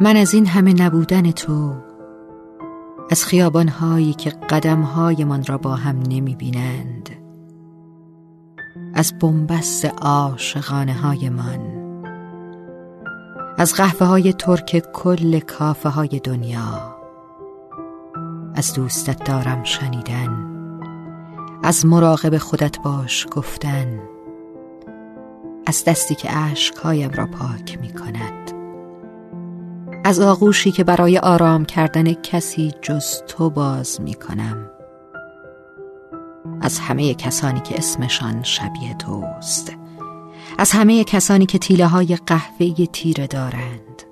من از این همه نبودن تو از خیابانهایی که قدمهایمان را با هم نمی بینند از بنبست عاشقانه های من از قهوه های ترک کل کافه های دنیا از دوستت دارم شنیدن از مراقب خودت باش گفتن از دستی که عشقهایم را پاک می کند از آغوشی که برای آرام کردن کسی جز تو باز می کنم. از همه کسانی که اسمشان شبیه توست. از همه کسانی که تیله های قهوه تیره دارند.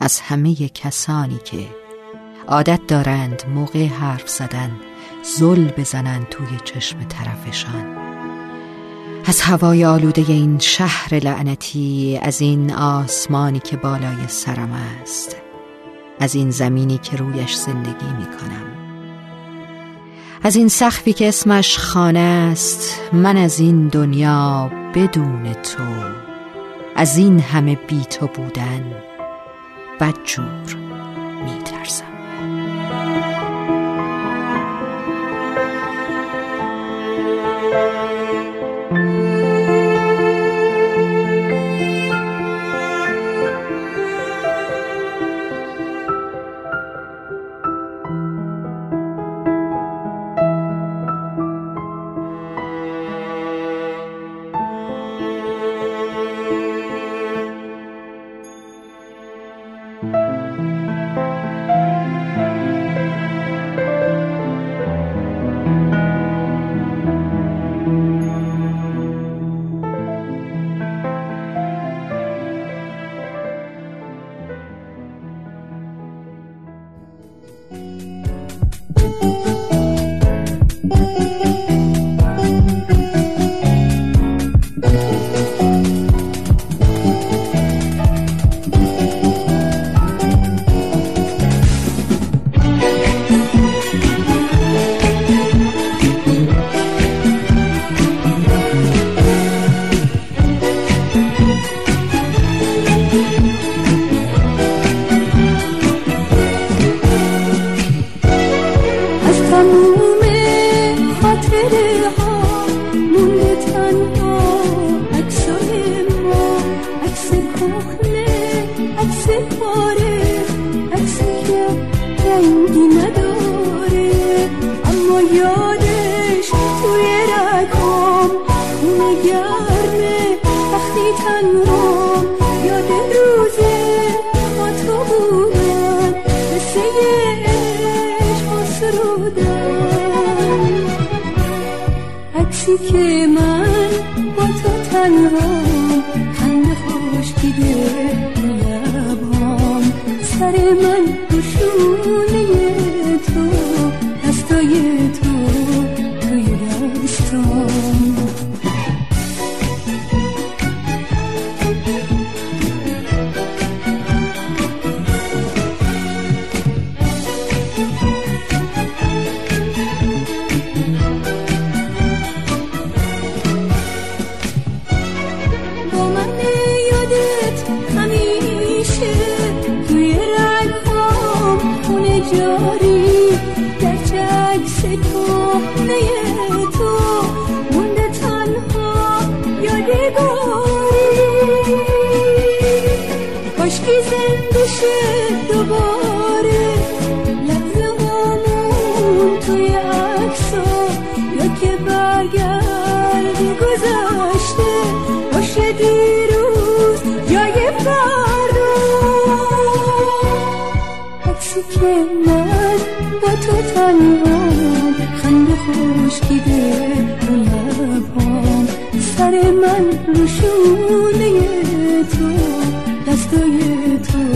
از همه کسانی که عادت دارند موقع حرف زدن زل بزنند توی چشم طرفشان. از هوای آلوده این شهر لعنتی از این آسمانی که بالای سرم است از این زمینی که رویش زندگی می کنم از این سخفی که اسمش خانه است من از این دنیا بدون تو از این همه بی تو بودن بدجور می ترسم تنها یاد روزه با تو بودن مثل عشق سرودن عکسی که من با تو تنها خنده خوش دیده سر من روشونه جاری گرچه عکس کهنه تو. مونده تنها یادگاری کاشکی زنده شد دوباره که من با تو تنهام خنده خوشگیده تو لبام سر من روشونه تو دستای تو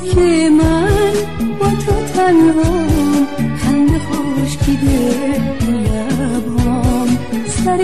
که من با تو تنها خنده خوشکیده لبهام. سر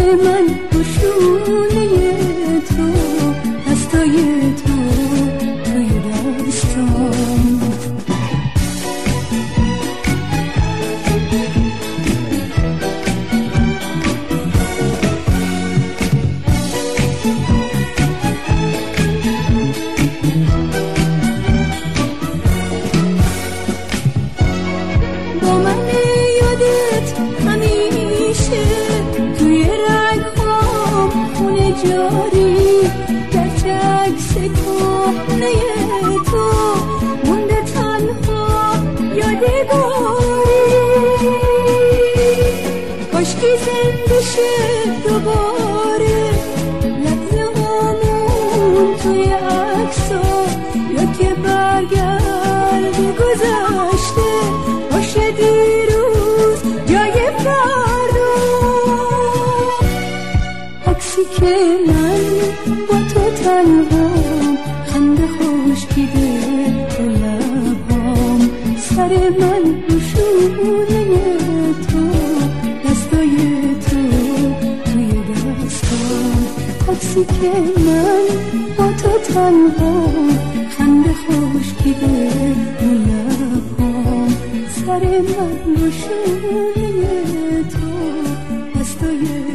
زنده شه دوباره لحظه هامون توی عکسا یا که برگرد گذشته باشه دیروز جای فردا. عکسی که من با تو تنها خنده خوشگیده تو لبام سر من روشونه عکسی که من با تو تنها خنده خوشگیده تو لبام سر من روشونه تو دستای